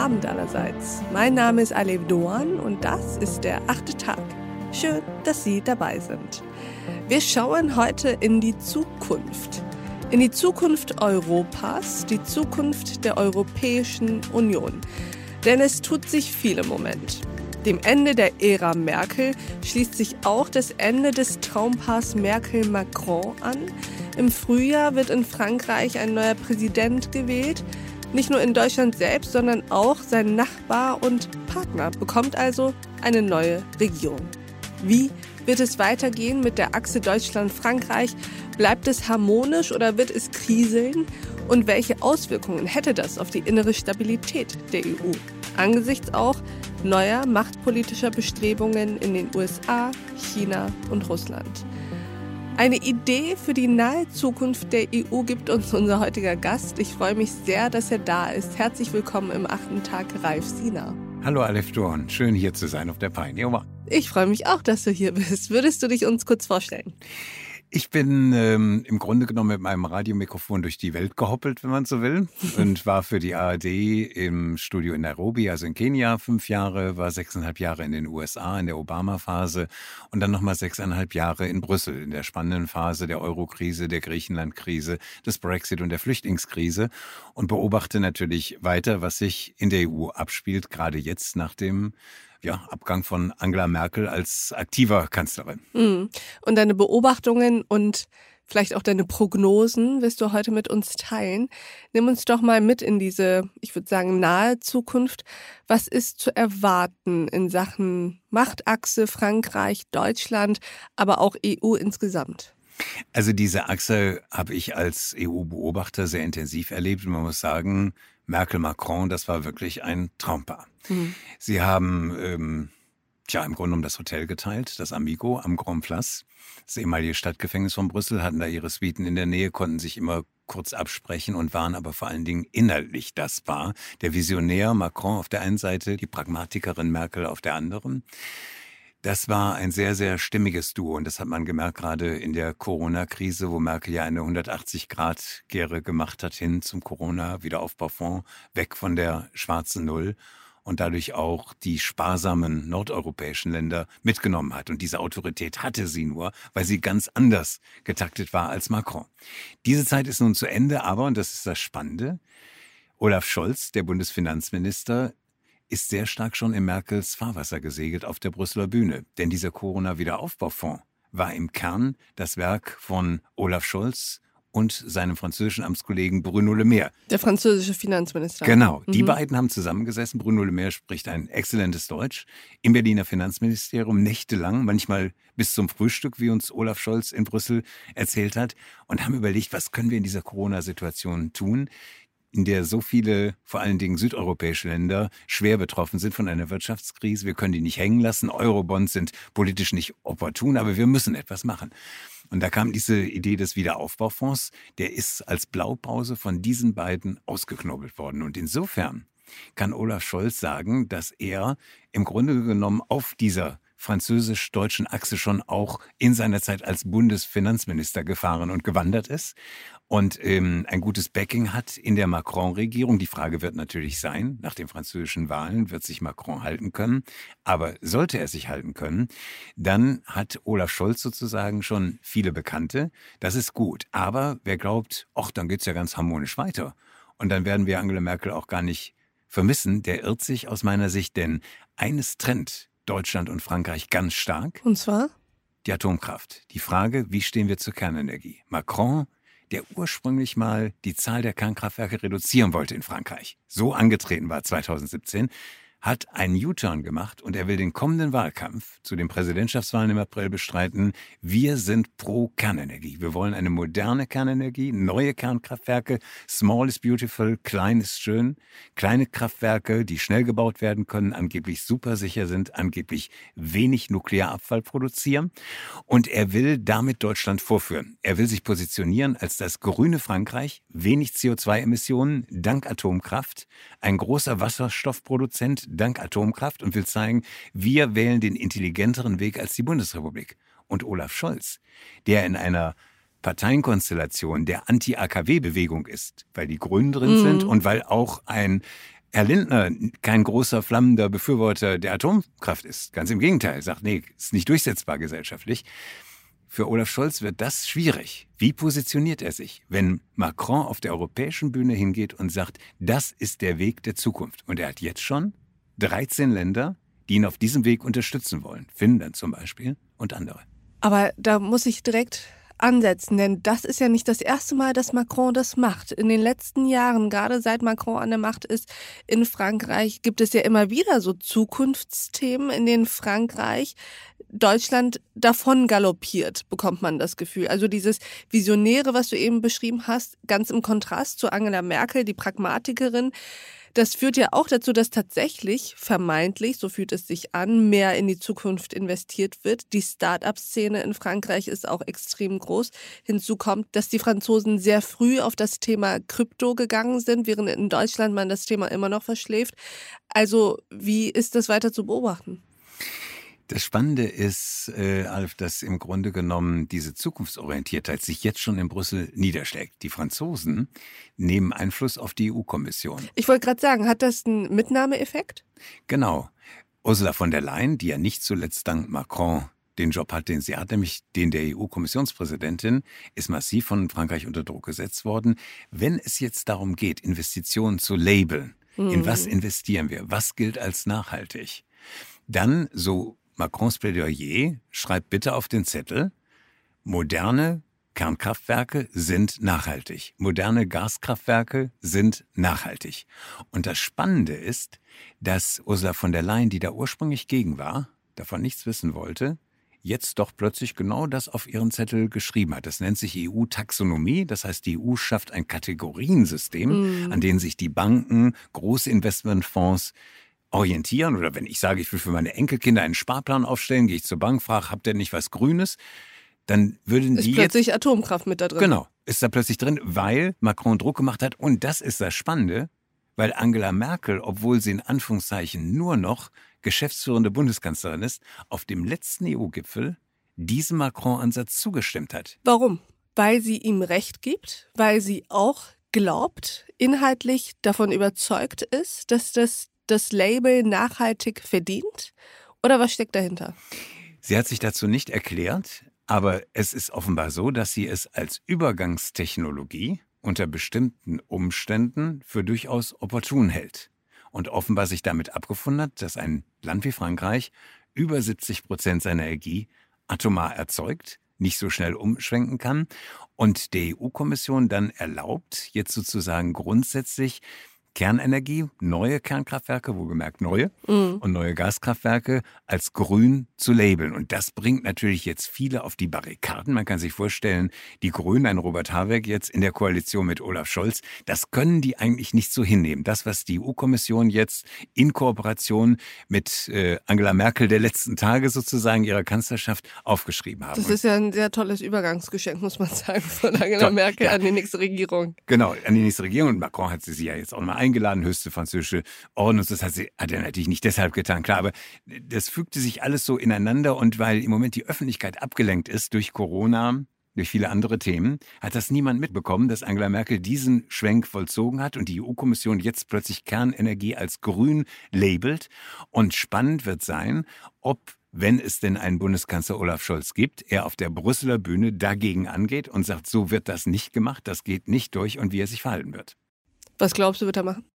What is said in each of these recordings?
Abend allerseits. Mein Name ist Alev Doan und das ist der achte Tag. Schön, dass Sie dabei sind. Wir schauen heute in die Zukunft. In die Zukunft Europas, die Zukunft der Europäischen Union. Denn es tut sich viel im Moment. Dem Ende der Ära Merkel schließt sich auch das Ende des Traumpaars Merkel-Macron an. Im Frühjahr wird in Frankreich ein neuer Präsident gewählt. Nicht nur in Deutschland selbst, sondern auch sein Nachbar und Partner bekommt also eine neue Regierung. Wie wird es weitergehen mit der Achse Deutschland-Frankreich? Bleibt es harmonisch oder wird es kriseln? Und welche Auswirkungen hätte das auf die innere Stabilität der EU? Angesichts auch neuer machtpolitischer Bestrebungen in den USA, China und Russland. Eine Idee für die nahe Zukunft der EU gibt uns unser heutiger Gast. Ich freue mich sehr, dass er da ist. Herzlich willkommen im achten Tag, Ralf Sina. Hallo Alef Dorn, schön hier zu sein auf der Pioneer Ich freue mich auch, dass du hier bist. Würdest du dich uns kurz vorstellen? Ich bin ähm, im Grunde genommen mit meinem Radiomikrofon durch die Welt gehoppelt, wenn man so will, und war für die ARD im Studio in Nairobi, also in Kenia, fünf Jahre, war sechseinhalb Jahre in den USA in der Obama-Phase und dann nochmal sechseinhalb Jahre in Brüssel in der spannenden Phase der Euro-Krise, der Griechenland-Krise, des Brexit und der Flüchtlingskrise und beobachte natürlich weiter, was sich in der EU abspielt, gerade jetzt nach dem ja, Abgang von Angela Merkel als aktiver Kanzlerin. Mhm. Und deine Beobachtungen und vielleicht auch deine Prognosen wirst du heute mit uns teilen. Nimm uns doch mal mit in diese, ich würde sagen, nahe Zukunft. Was ist zu erwarten in Sachen Machtachse Frankreich, Deutschland, aber auch EU insgesamt? Also diese Achse habe ich als EU-Beobachter sehr intensiv erlebt. Und man muss sagen, Merkel-Macron, das war wirklich ein Traumpaar. Mhm. Sie haben ähm, tja, im Grunde um das Hotel geteilt, das Amigo am Grand Place. Das ehemalige Stadtgefängnis von Brüssel hatten da ihre Suiten in der Nähe, konnten sich immer kurz absprechen und waren aber vor allen Dingen inhaltlich das Paar. Der Visionär Macron auf der einen Seite, die Pragmatikerin Merkel auf der anderen. Das war ein sehr, sehr stimmiges Duo und das hat man gemerkt gerade in der Corona-Krise, wo Merkel ja eine 180-Grad-Gere gemacht hat hin zum Corona-Wiederaufbaufonds, weg von der schwarzen Null und dadurch auch die sparsamen nordeuropäischen Länder mitgenommen hat. Und diese Autorität hatte sie nur, weil sie ganz anders getaktet war als Macron. Diese Zeit ist nun zu Ende, aber, und das ist das Spannende, Olaf Scholz, der Bundesfinanzminister, ist sehr stark schon in Merkels Fahrwasser gesegelt auf der Brüsseler Bühne. Denn dieser Corona-Wiederaufbaufonds war im Kern das Werk von Olaf Scholz und seinem französischen Amtskollegen Bruno Le Maire. Der französische Finanzminister. Genau. Die mhm. beiden haben zusammengesessen. Bruno Le Maire spricht ein exzellentes Deutsch im Berliner Finanzministerium nächtelang, manchmal bis zum Frühstück, wie uns Olaf Scholz in Brüssel erzählt hat, und haben überlegt, was können wir in dieser Corona-Situation tun? In der so viele, vor allen Dingen südeuropäische Länder, schwer betroffen sind von einer Wirtschaftskrise. Wir können die nicht hängen lassen. Eurobonds sind politisch nicht opportun, aber wir müssen etwas machen. Und da kam diese Idee des Wiederaufbaufonds, der ist als Blaupause von diesen beiden ausgeknobelt worden. Und insofern kann Olaf Scholz sagen, dass er im Grunde genommen auf dieser französisch-deutschen Achse schon auch in seiner Zeit als Bundesfinanzminister gefahren und gewandert ist und ähm, ein gutes Backing hat in der Macron-Regierung. Die Frage wird natürlich sein, nach den französischen Wahlen wird sich Macron halten können. Aber sollte er sich halten können, dann hat Olaf Scholz sozusagen schon viele Bekannte. Das ist gut. Aber wer glaubt, ach, dann geht's ja ganz harmonisch weiter. Und dann werden wir Angela Merkel auch gar nicht vermissen, der irrt sich aus meiner Sicht, denn eines trennt Deutschland und Frankreich ganz stark. Und zwar? Die Atomkraft. Die Frage, wie stehen wir zur Kernenergie? Macron, der ursprünglich mal die Zahl der Kernkraftwerke reduzieren wollte in Frankreich, so angetreten war 2017, hat einen U-Turn gemacht und er will den kommenden Wahlkampf zu den Präsidentschaftswahlen im April bestreiten. Wir sind pro Kernenergie. Wir wollen eine moderne Kernenergie, neue Kernkraftwerke. Small is beautiful, klein ist schön. Kleine Kraftwerke, die schnell gebaut werden können, angeblich super sicher sind, angeblich wenig Nuklearabfall produzieren. Und er will damit Deutschland vorführen. Er will sich positionieren als das grüne Frankreich, wenig CO2-Emissionen dank Atomkraft, ein großer Wasserstoffproduzent dank Atomkraft und will zeigen, wir wählen den intelligenteren Weg als die Bundesrepublik. Und Olaf Scholz, der in einer Parteienkonstellation der Anti-AKW-Bewegung ist, weil die Grünen drin mhm. sind und weil auch ein Herr Lindner kein großer flammender Befürworter der Atomkraft ist. Ganz im Gegenteil, sagt, nee, ist nicht durchsetzbar gesellschaftlich. Für Olaf Scholz wird das schwierig. Wie positioniert er sich, wenn Macron auf der europäischen Bühne hingeht und sagt, das ist der Weg der Zukunft? Und er hat jetzt schon 13 Länder, die ihn auf diesem Weg unterstützen wollen. Finnland zum Beispiel und andere. Aber da muss ich direkt ansetzen, denn das ist ja nicht das erste Mal, dass Macron das macht. In den letzten Jahren, gerade seit Macron an der Macht ist in Frankreich, gibt es ja immer wieder so Zukunftsthemen, in denen Frankreich Deutschland davon galoppiert, bekommt man das Gefühl. Also dieses Visionäre, was du eben beschrieben hast, ganz im Kontrast zu Angela Merkel, die Pragmatikerin, das führt ja auch dazu, dass tatsächlich vermeintlich, so fühlt es sich an, mehr in die Zukunft investiert wird. Die Start-up-Szene in Frankreich ist auch extrem groß. Hinzu kommt, dass die Franzosen sehr früh auf das Thema Krypto gegangen sind, während in Deutschland man das Thema immer noch verschläft. Also wie ist das weiter zu beobachten? Das Spannende ist, äh, Alf, dass im Grunde genommen diese Zukunftsorientiertheit sich jetzt schon in Brüssel niederschlägt. Die Franzosen nehmen Einfluss auf die EU-Kommission. Ich wollte gerade sagen, hat das einen Mitnahmeeffekt? Genau. Ursula von der Leyen, die ja nicht zuletzt dank Macron den Job hat, den sie hat, nämlich den der EU-Kommissionspräsidentin, ist massiv von Frankreich unter Druck gesetzt worden. Wenn es jetzt darum geht, Investitionen zu labeln, mhm. in was investieren wir, was gilt als nachhaltig, dann, so Macrons Plädoyer schreibt bitte auf den Zettel, moderne Kernkraftwerke sind nachhaltig. Moderne Gaskraftwerke sind nachhaltig. Und das Spannende ist, dass Ursula von der Leyen, die da ursprünglich gegen war, davon nichts wissen wollte, jetzt doch plötzlich genau das auf ihren Zettel geschrieben hat. Das nennt sich EU-Taxonomie. Das heißt, die EU schafft ein Kategoriensystem, mm. an dem sich die Banken, große Investmentfonds orientieren oder wenn ich sage, ich will für meine Enkelkinder einen Sparplan aufstellen, gehe ich zur Bank, frage, habt ihr nicht was Grünes? Dann würden ist die. Ist plötzlich jetzt, Atomkraft mit da drin. Genau, ist da plötzlich drin, weil Macron Druck gemacht hat. Und das ist das Spannende, weil Angela Merkel, obwohl sie in Anführungszeichen nur noch geschäftsführende Bundeskanzlerin ist, auf dem letzten EU-Gipfel diesem Macron-Ansatz zugestimmt hat. Warum? Weil sie ihm Recht gibt, weil sie auch glaubt, inhaltlich davon überzeugt ist, dass das das Label nachhaltig verdient? Oder was steckt dahinter? Sie hat sich dazu nicht erklärt, aber es ist offenbar so, dass sie es als Übergangstechnologie unter bestimmten Umständen für durchaus opportun hält und offenbar sich damit abgefunden hat, dass ein Land wie Frankreich über 70 Prozent seiner Energie atomar erzeugt, nicht so schnell umschwenken kann und der EU-Kommission dann erlaubt, jetzt sozusagen grundsätzlich Kernenergie, neue Kernkraftwerke, wohlgemerkt neue, mhm. und neue Gaskraftwerke als grün zu labeln. Und das bringt natürlich jetzt viele auf die Barrikaden. Man kann sich vorstellen, die Grünen, ein Robert Habeck jetzt in der Koalition mit Olaf Scholz, das können die eigentlich nicht so hinnehmen. Das, was die EU-Kommission jetzt in Kooperation mit äh, Angela Merkel der letzten Tage sozusagen ihrer Kanzlerschaft aufgeschrieben haben. Das ist ja ein sehr tolles Übergangsgeschenk, muss man sagen, von Angela Merkel ja. an die nächste Regierung. Genau, an die nächste Regierung. Und Macron hat sie ja jetzt auch mal eingeladen, höchste französische Ordnung. Das hat, sie, hat er natürlich nicht deshalb getan, klar, aber das fügte sich alles so ineinander und weil im Moment die Öffentlichkeit abgelenkt ist durch Corona, durch viele andere Themen, hat das niemand mitbekommen, dass Angela Merkel diesen Schwenk vollzogen hat und die EU-Kommission jetzt plötzlich Kernenergie als grün labelt. Und spannend wird sein, ob wenn es denn einen Bundeskanzler Olaf Scholz gibt, er auf der Brüsseler Bühne dagegen angeht und sagt, so wird das nicht gemacht, das geht nicht durch und wie er sich verhalten wird. Was glaubst du, wird er machen?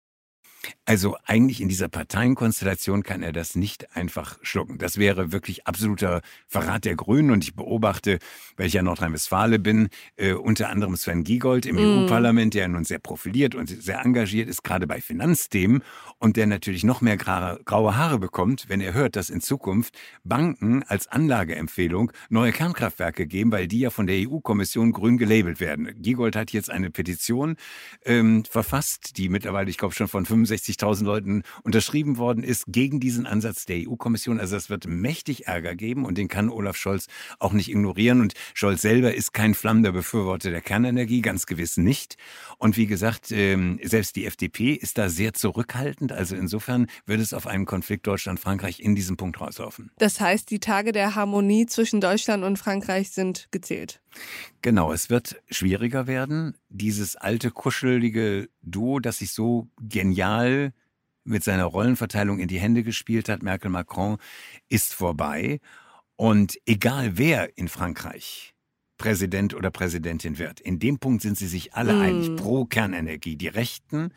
Also eigentlich in dieser Parteienkonstellation kann er das nicht einfach schlucken. Das wäre wirklich absoluter Verrat der Grünen. Und ich beobachte, weil ich ja Nordrhein-Westfale bin, äh, unter anderem Sven Giegold im mm. EU-Parlament, der nun sehr profiliert und sehr engagiert ist, gerade bei Finanzthemen und der natürlich noch mehr graue, graue Haare bekommt, wenn er hört, dass in Zukunft Banken als Anlageempfehlung neue Kernkraftwerke geben, weil die ja von der EU-Kommission grün gelabelt werden. Giegold hat jetzt eine Petition ähm, verfasst, die mittlerweile, ich glaube, schon von 65 65.000 Leuten unterschrieben worden ist gegen diesen Ansatz der EU-Kommission. Also es wird mächtig Ärger geben und den kann Olaf Scholz auch nicht ignorieren. Und Scholz selber ist kein flammender Befürworter der Kernenergie, ganz gewiss nicht. Und wie gesagt, ähm, selbst die FDP ist da sehr zurückhaltend. Also insofern wird es auf einen Konflikt Deutschland-Frankreich in diesem Punkt rauslaufen. Das heißt, die Tage der Harmonie zwischen Deutschland und Frankreich sind gezählt. Genau, es wird schwieriger werden. Dieses alte, kuschelige Duo, das sich so genial mit seiner Rollenverteilung in die Hände gespielt hat, Merkel, Macron, ist vorbei. Und egal wer in Frankreich Präsident oder Präsidentin wird, in dem Punkt sind sie sich alle mm. einig pro Kernenergie. Die Rechten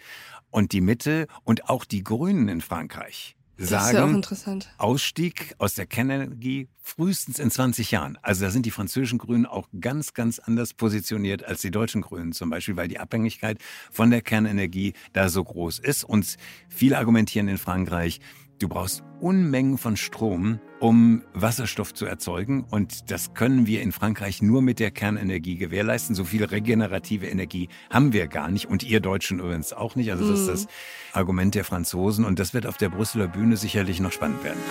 und die Mitte und auch die Grünen in Frankreich sagen, ja Ausstieg aus der Kernenergie frühestens in 20 Jahren. Also da sind die französischen Grünen auch ganz, ganz anders positioniert als die deutschen Grünen zum Beispiel, weil die Abhängigkeit von der Kernenergie da so groß ist. Und viele argumentieren in Frankreich, Du brauchst Unmengen von Strom, um Wasserstoff zu erzeugen. Und das können wir in Frankreich nur mit der Kernenergie gewährleisten. So viel regenerative Energie haben wir gar nicht. Und ihr Deutschen übrigens auch nicht. Also das ist das mhm. Argument der Franzosen. Und das wird auf der Brüsseler Bühne sicherlich noch spannend werden.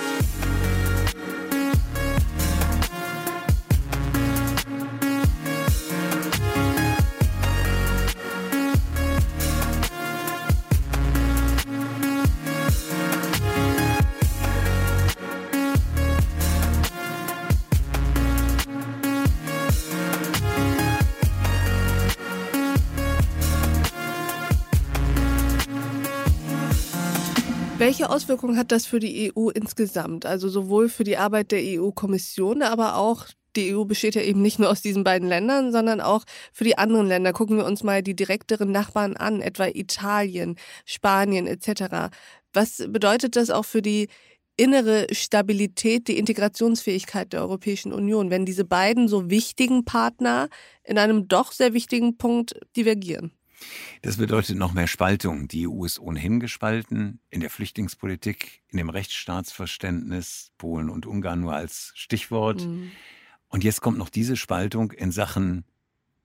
Welche Auswirkungen hat das für die EU insgesamt? Also sowohl für die Arbeit der EU-Kommission, aber auch die EU besteht ja eben nicht nur aus diesen beiden Ländern, sondern auch für die anderen Länder. Gucken wir uns mal die direkteren Nachbarn an, etwa Italien, Spanien etc. Was bedeutet das auch für die innere Stabilität, die Integrationsfähigkeit der Europäischen Union, wenn diese beiden so wichtigen Partner in einem doch sehr wichtigen Punkt divergieren? Das bedeutet noch mehr Spaltung. Die EU ist ohnehin gespalten in der Flüchtlingspolitik, in dem Rechtsstaatsverständnis, Polen und Ungarn nur als Stichwort. Mhm. Und jetzt kommt noch diese Spaltung in Sachen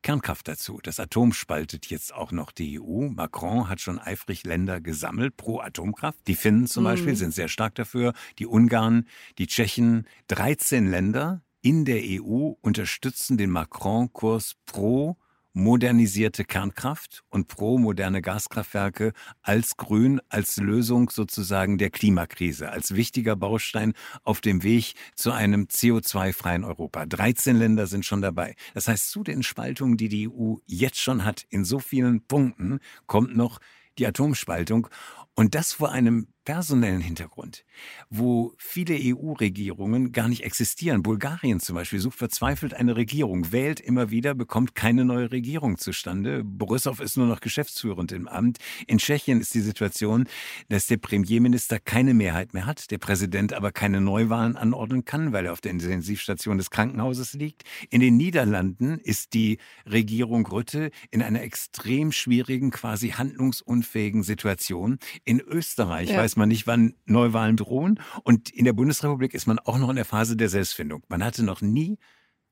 Kernkraft dazu. Das Atom spaltet jetzt auch noch die EU. Macron hat schon eifrig Länder gesammelt pro Atomkraft. Die Finnen zum mhm. Beispiel sind sehr stark dafür. Die Ungarn, die Tschechen. 13 Länder in der EU unterstützen den Macron-Kurs pro modernisierte Kernkraft und pro moderne Gaskraftwerke als Grün, als Lösung sozusagen der Klimakrise, als wichtiger Baustein auf dem Weg zu einem CO2-freien Europa. 13 Länder sind schon dabei. Das heißt, zu den Spaltungen, die die EU jetzt schon hat, in so vielen Punkten, kommt noch die Atomspaltung. Und das vor einem personellen Hintergrund, wo viele EU-Regierungen gar nicht existieren. Bulgarien zum Beispiel sucht verzweifelt eine Regierung, wählt immer wieder, bekommt keine neue Regierung zustande. Borissow ist nur noch geschäftsführend im Amt. In Tschechien ist die Situation, dass der Premierminister keine Mehrheit mehr hat, der Präsident aber keine Neuwahlen anordnen kann, weil er auf der Intensivstation des Krankenhauses liegt. In den Niederlanden ist die Regierung Rütte in einer extrem schwierigen, quasi handlungsunfähigen Situation. In Österreich ja. weiß man nicht, wann Neuwahlen drohen. Und in der Bundesrepublik ist man auch noch in der Phase der Selbstfindung. Man hatte noch nie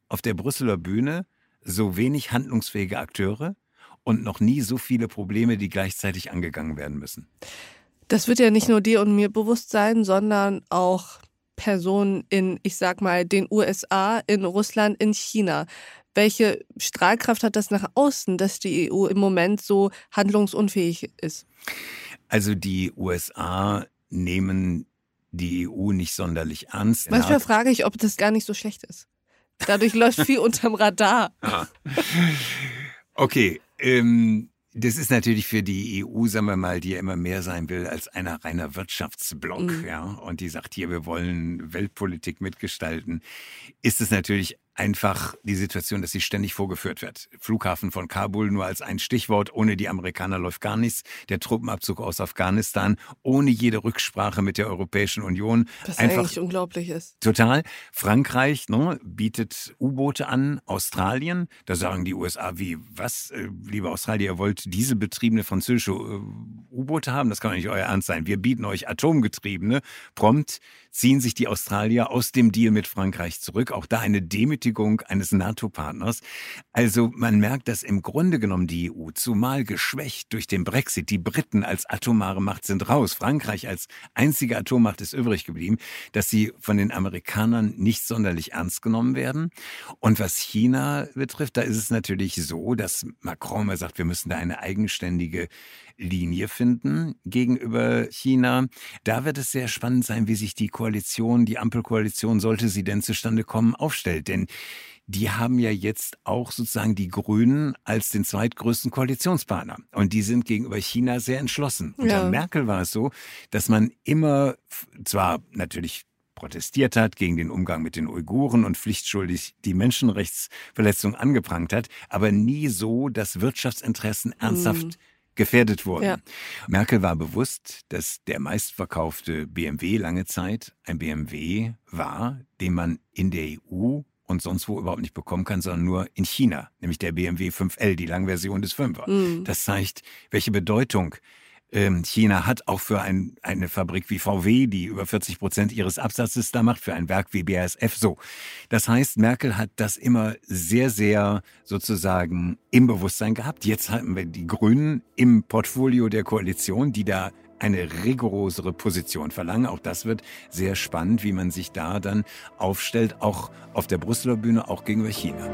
auf der Brüsseler Bühne so wenig handlungsfähige Akteure und noch nie so viele Probleme, die gleichzeitig angegangen werden müssen. Das wird ja nicht nur dir und mir bewusst sein, sondern auch Personen in, ich sag mal, den USA, in Russland, in China. Welche Strahlkraft hat das nach außen, dass die EU im Moment so handlungsunfähig ist? Also die USA nehmen die EU nicht sonderlich ernst. Manchmal frage ich, ob das gar nicht so schlecht ist. Dadurch läuft viel unterm Radar. Okay, ähm, das ist natürlich für die EU, sagen wir mal, die ja immer mehr sein will als einer reiner Wirtschaftsblock, mhm. ja, und die sagt hier, wir wollen Weltpolitik mitgestalten, ist es natürlich einfach die Situation, dass sie ständig vorgeführt wird. Flughafen von Kabul nur als ein Stichwort. Ohne die Amerikaner läuft gar nichts. Der Truppenabzug aus Afghanistan ohne jede Rücksprache mit der Europäischen Union. Was einfach eigentlich unglaublich ist. Total. Frankreich ne, bietet U-Boote an. Australien, da sagen die USA wie, was, äh, liebe Australier, ihr wollt dieselbetriebene französische äh, U-Boote haben? Das kann doch nicht euer Ernst sein. Wir bieten euch atomgetriebene. Prompt ziehen sich die Australier aus dem Deal mit Frankreich zurück. Auch da eine Demütigung eines NATO-Partners. Also man merkt, dass im Grunde genommen die EU, zumal geschwächt durch den Brexit, die Briten als atomare Macht sind raus, Frankreich als einzige Atommacht ist übrig geblieben, dass sie von den Amerikanern nicht sonderlich ernst genommen werden. Und was China betrifft, da ist es natürlich so, dass Macron mal sagt, wir müssen da eine eigenständige Linie finden gegenüber China. Da wird es sehr spannend sein, wie sich die Koalition, die Ampelkoalition, sollte sie denn zustande kommen, aufstellt. Denn die haben ja jetzt auch sozusagen die Grünen als den zweitgrößten Koalitionspartner. Und die sind gegenüber China sehr entschlossen. Unter ja. Merkel war es so, dass man immer zwar natürlich protestiert hat gegen den Umgang mit den Uiguren und pflichtschuldig die Menschenrechtsverletzung angeprangt hat, aber nie so, dass Wirtschaftsinteressen ernsthaft mm. Gefährdet wurden. Ja. Merkel war bewusst, dass der meistverkaufte BMW lange Zeit ein BMW war, den man in der EU und sonst wo überhaupt nicht bekommen kann, sondern nur in China, nämlich der BMW 5L, die Langversion des 5er. Mm. Das zeigt, welche Bedeutung China hat auch für ein, eine Fabrik wie VW, die über 40 Prozent ihres Absatzes da macht, für ein Werk wie BASF so. Das heißt, Merkel hat das immer sehr, sehr sozusagen im Bewusstsein gehabt. Jetzt haben wir die Grünen im Portfolio der Koalition, die da eine rigorosere Position verlangen. Auch das wird sehr spannend, wie man sich da dann aufstellt, auch auf der Brüsseler Bühne, auch gegenüber China.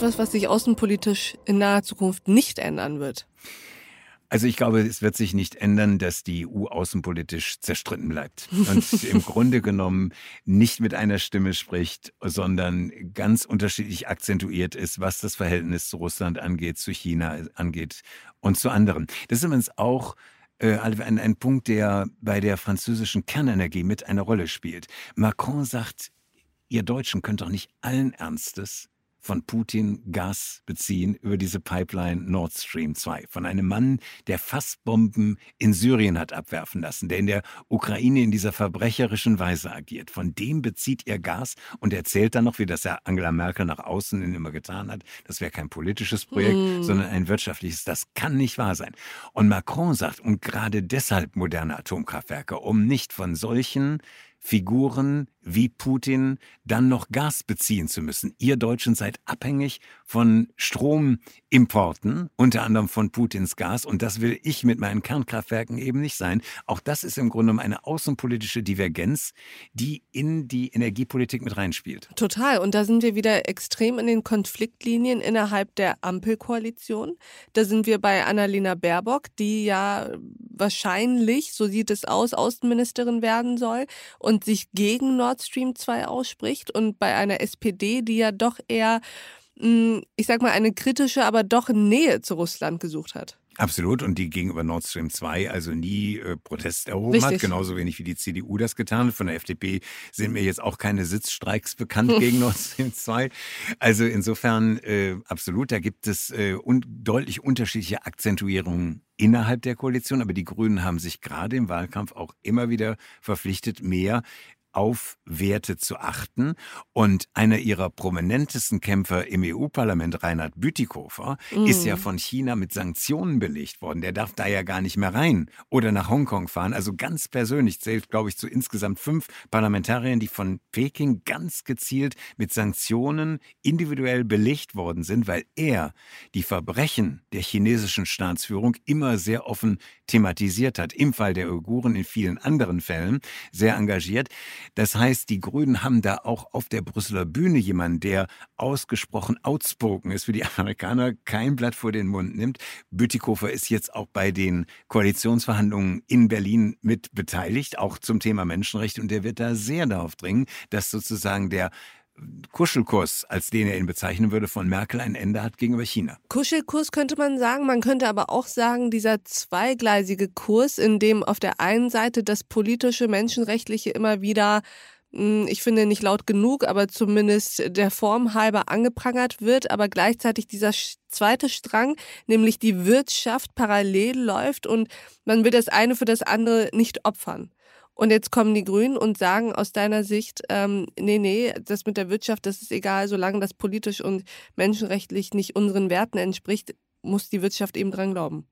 Etwas, was sich außenpolitisch in naher Zukunft nicht ändern wird? Also ich glaube, es wird sich nicht ändern, dass die EU außenpolitisch zerstritten bleibt und im Grunde genommen nicht mit einer Stimme spricht, sondern ganz unterschiedlich akzentuiert ist, was das Verhältnis zu Russland angeht, zu China angeht und zu anderen. Das ist übrigens auch äh, ein, ein Punkt, der bei der französischen Kernenergie mit eine Rolle spielt. Macron sagt, ihr Deutschen könnt doch nicht allen Ernstes von Putin Gas beziehen über diese Pipeline Nord Stream 2. Von einem Mann, der Fassbomben in Syrien hat abwerfen lassen, der in der Ukraine in dieser verbrecherischen Weise agiert. Von dem bezieht er Gas und erzählt dann noch, wie das ja Angela Merkel nach außen immer getan hat. Das wäre kein politisches Projekt, mm. sondern ein wirtschaftliches. Das kann nicht wahr sein. Und Macron sagt, und gerade deshalb moderne Atomkraftwerke, um nicht von solchen Figuren wie Putin dann noch Gas beziehen zu müssen. Ihr Deutschen seid abhängig von Stromimporten, unter anderem von Putins Gas. Und das will ich mit meinen Kernkraftwerken eben nicht sein. Auch das ist im Grunde eine außenpolitische Divergenz, die in die Energiepolitik mit reinspielt. Total. Und da sind wir wieder extrem in den Konfliktlinien innerhalb der Ampelkoalition. Da sind wir bei Annalena Baerbock, die ja wahrscheinlich, so sieht es aus, Außenministerin werden soll und sich gegen Nord Stream 2 ausspricht und bei einer SPD, die ja doch eher, hm, ich sag mal, eine kritische, aber doch Nähe zu Russland gesucht hat. Absolut. Und die gegenüber Nord Stream 2 also nie äh, Protest erhoben Richtig. hat, genauso wenig wie die CDU das getan hat. Von der FDP sind mir jetzt auch keine Sitzstreiks bekannt gegen Nord Stream 2. Also insofern äh, absolut, da gibt es äh, un deutlich unterschiedliche Akzentuierungen innerhalb der Koalition, aber die Grünen haben sich gerade im Wahlkampf auch immer wieder verpflichtet, mehr auf Werte zu achten. Und einer ihrer prominentesten Kämpfer im EU-Parlament, Reinhard Bütikofer, mm. ist ja von China mit Sanktionen belegt worden. Der darf da ja gar nicht mehr rein oder nach Hongkong fahren. Also ganz persönlich zählt, glaube ich, zu insgesamt fünf Parlamentariern, die von Peking ganz gezielt mit Sanktionen individuell belegt worden sind, weil er die Verbrechen der chinesischen Staatsführung immer sehr offen thematisiert hat. Im Fall der Uiguren, in vielen anderen Fällen sehr engagiert. Das heißt, die Grünen haben da auch auf der Brüsseler Bühne jemanden, der ausgesprochen outspoken ist, für die Amerikaner kein Blatt vor den Mund nimmt. Bütikofer ist jetzt auch bei den Koalitionsverhandlungen in Berlin mit beteiligt, auch zum Thema Menschenrechte. Und der wird da sehr darauf dringen, dass sozusagen der Kuschelkurs, als den er ihn bezeichnen würde, von Merkel ein Ende hat gegenüber China. Kuschelkurs könnte man sagen. Man könnte aber auch sagen, dieser zweigleisige Kurs, in dem auf der einen Seite das politische, menschenrechtliche immer wieder hm, ich finde nicht laut genug, aber zumindest der Form halber angeprangert wird, aber gleichzeitig dieser zweite Strang, nämlich die Wirtschaft parallel läuft und man will das eine für das andere nicht opfern. Und jetzt kommen die Grünen und sagen aus deiner Sicht, ähm, nee, nee, das mit der Wirtschaft, das ist egal, solange das politisch und menschenrechtlich nicht unseren Werten entspricht, muss die Wirtschaft eben dran glauben.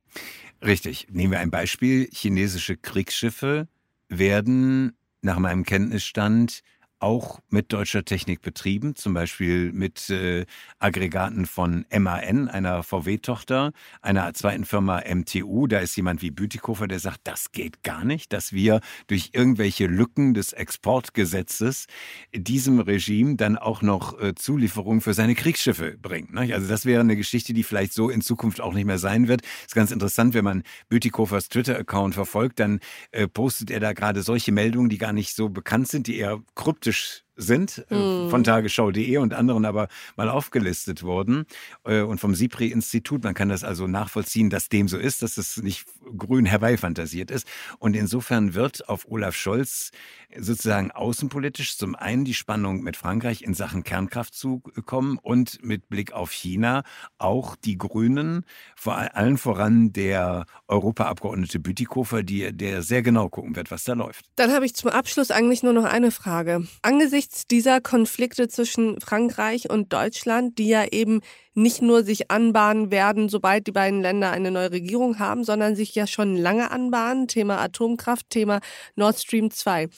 Richtig. Nehmen wir ein Beispiel. Chinesische Kriegsschiffe werden nach meinem Kenntnisstand auch mit deutscher Technik betrieben, zum Beispiel mit äh, Aggregaten von MAN, einer VW-Tochter, einer zweiten Firma MTU. Da ist jemand wie Bütikofer, der sagt, das geht gar nicht, dass wir durch irgendwelche Lücken des Exportgesetzes diesem Regime dann auch noch äh, Zulieferungen für seine Kriegsschiffe bringt. Ne? Also das wäre eine Geschichte, die vielleicht so in Zukunft auch nicht mehr sein wird. Ist ganz interessant, wenn man Bütikofers Twitter-Account verfolgt, dann äh, postet er da gerade solche Meldungen, die gar nicht so bekannt sind, die eher kryptisch Бросишь sind, mm. von tagesschau.de und anderen aber mal aufgelistet wurden äh, und vom SIPRI-Institut. Man kann das also nachvollziehen, dass dem so ist, dass es nicht grün herbeifantasiert ist. Und insofern wird auf Olaf Scholz sozusagen außenpolitisch zum einen die Spannung mit Frankreich in Sachen Kernkraft zukommen und mit Blick auf China auch die Grünen, vor allen voran der Europaabgeordnete Bütikofer, die, der sehr genau gucken wird, was da läuft. Dann habe ich zum Abschluss eigentlich nur noch eine Frage. Angesichts dieser Konflikte zwischen Frankreich und Deutschland, die ja eben nicht nur sich anbahnen werden, sobald die beiden Länder eine neue Regierung haben, sondern sich ja schon lange anbahnen. Thema Atomkraft, Thema Nord Stream 2.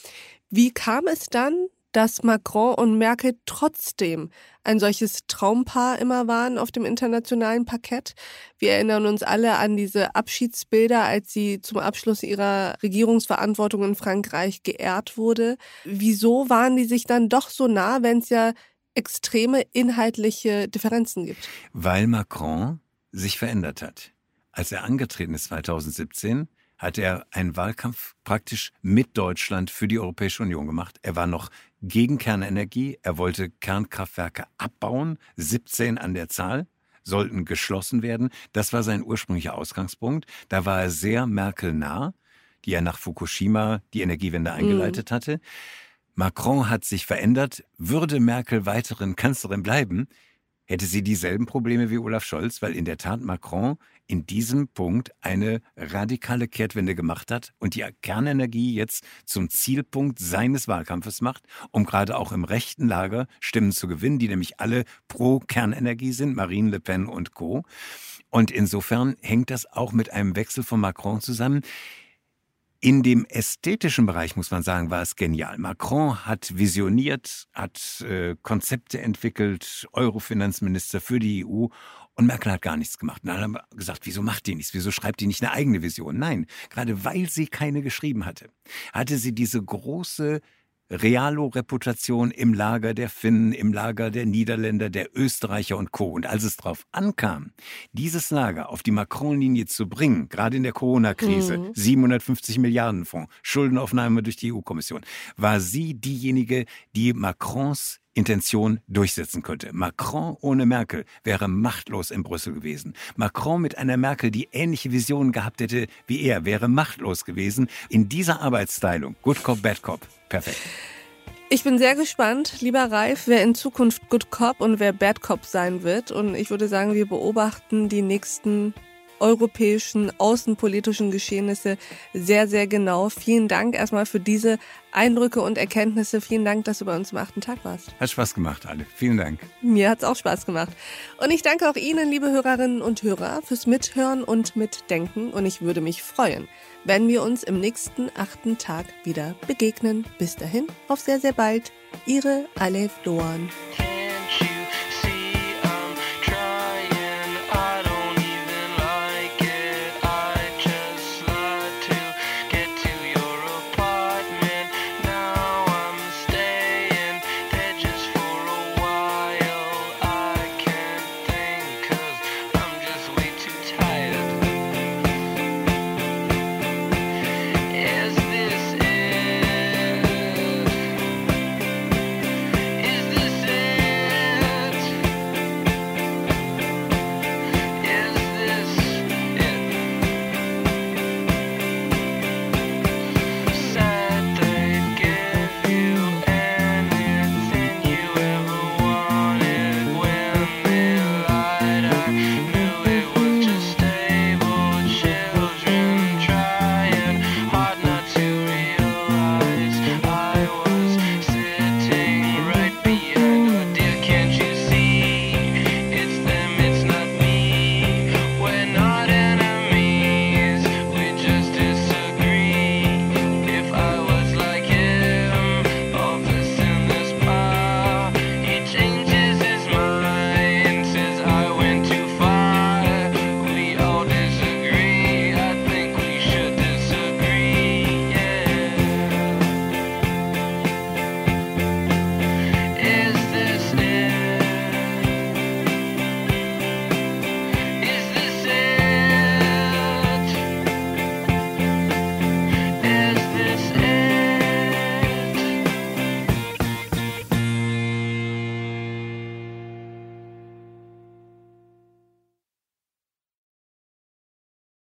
Wie kam es dann, dass Macron und Merkel trotzdem ein solches Traumpaar immer waren auf dem internationalen Parkett. Wir erinnern uns alle an diese Abschiedsbilder, als sie zum Abschluss ihrer Regierungsverantwortung in Frankreich geehrt wurde. Wieso waren die sich dann doch so nah, wenn es ja extreme inhaltliche Differenzen gibt? Weil Macron sich verändert hat. Als er angetreten ist 2017, hat er einen Wahlkampf praktisch mit Deutschland für die Europäische Union gemacht. Er war noch gegen Kernenergie. Er wollte Kernkraftwerke abbauen, 17 an der Zahl sollten geschlossen werden. Das war sein ursprünglicher Ausgangspunkt. Da war er sehr Merkel nah, die er nach Fukushima die Energiewende eingeleitet mhm. hatte. Macron hat sich verändert. Würde Merkel weiteren Kanzlerin bleiben, hätte sie dieselben Probleme wie Olaf Scholz, weil in der Tat Macron in diesem Punkt eine radikale Kehrtwende gemacht hat und die Kernenergie jetzt zum Zielpunkt seines Wahlkampfes macht, um gerade auch im rechten Lager Stimmen zu gewinnen, die nämlich alle pro Kernenergie sind, Marine Le Pen und Co. Und insofern hängt das auch mit einem Wechsel von Macron zusammen. In dem ästhetischen Bereich, muss man sagen, war es genial. Macron hat visioniert, hat äh, Konzepte entwickelt, Eurofinanzminister für die EU und Merkel hat gar nichts gemacht. Und dann haben wir gesagt, wieso macht die nichts? Wieso schreibt die nicht eine eigene Vision? Nein, gerade weil sie keine geschrieben hatte, hatte sie diese große Realo-Reputation im Lager der Finnen, im Lager der Niederländer, der Österreicher und Co. Und als es darauf ankam, dieses Lager auf die Macron-Linie zu bringen, gerade in der Corona-Krise, mhm. 750 Milliarden Fonds, Schuldenaufnahme durch die EU-Kommission, war sie diejenige, die Macrons Intention durchsetzen könnte. Macron ohne Merkel wäre machtlos in Brüssel gewesen. Macron mit einer Merkel, die ähnliche Visionen gehabt hätte wie er, wäre machtlos gewesen. In dieser Arbeitsteilung, Good Cop, Bad Cop, perfekt. Ich bin sehr gespannt, lieber Ralf, wer in Zukunft Good Cop und wer Bad Cop sein wird. Und ich würde sagen, wir beobachten die nächsten europäischen außenpolitischen Geschehnisse sehr, sehr genau. Vielen Dank erstmal für diese Eindrücke und Erkenntnisse. Vielen Dank, dass du bei uns am achten Tag warst. Hat Spaß gemacht, alle. Vielen Dank. Mir hat es auch Spaß gemacht. Und ich danke auch Ihnen, liebe Hörerinnen und Hörer, fürs Mithören und Mitdenken. Und ich würde mich freuen, wenn wir uns im nächsten achten Tag wieder begegnen. Bis dahin, auf sehr, sehr bald. Ihre Alef Doan.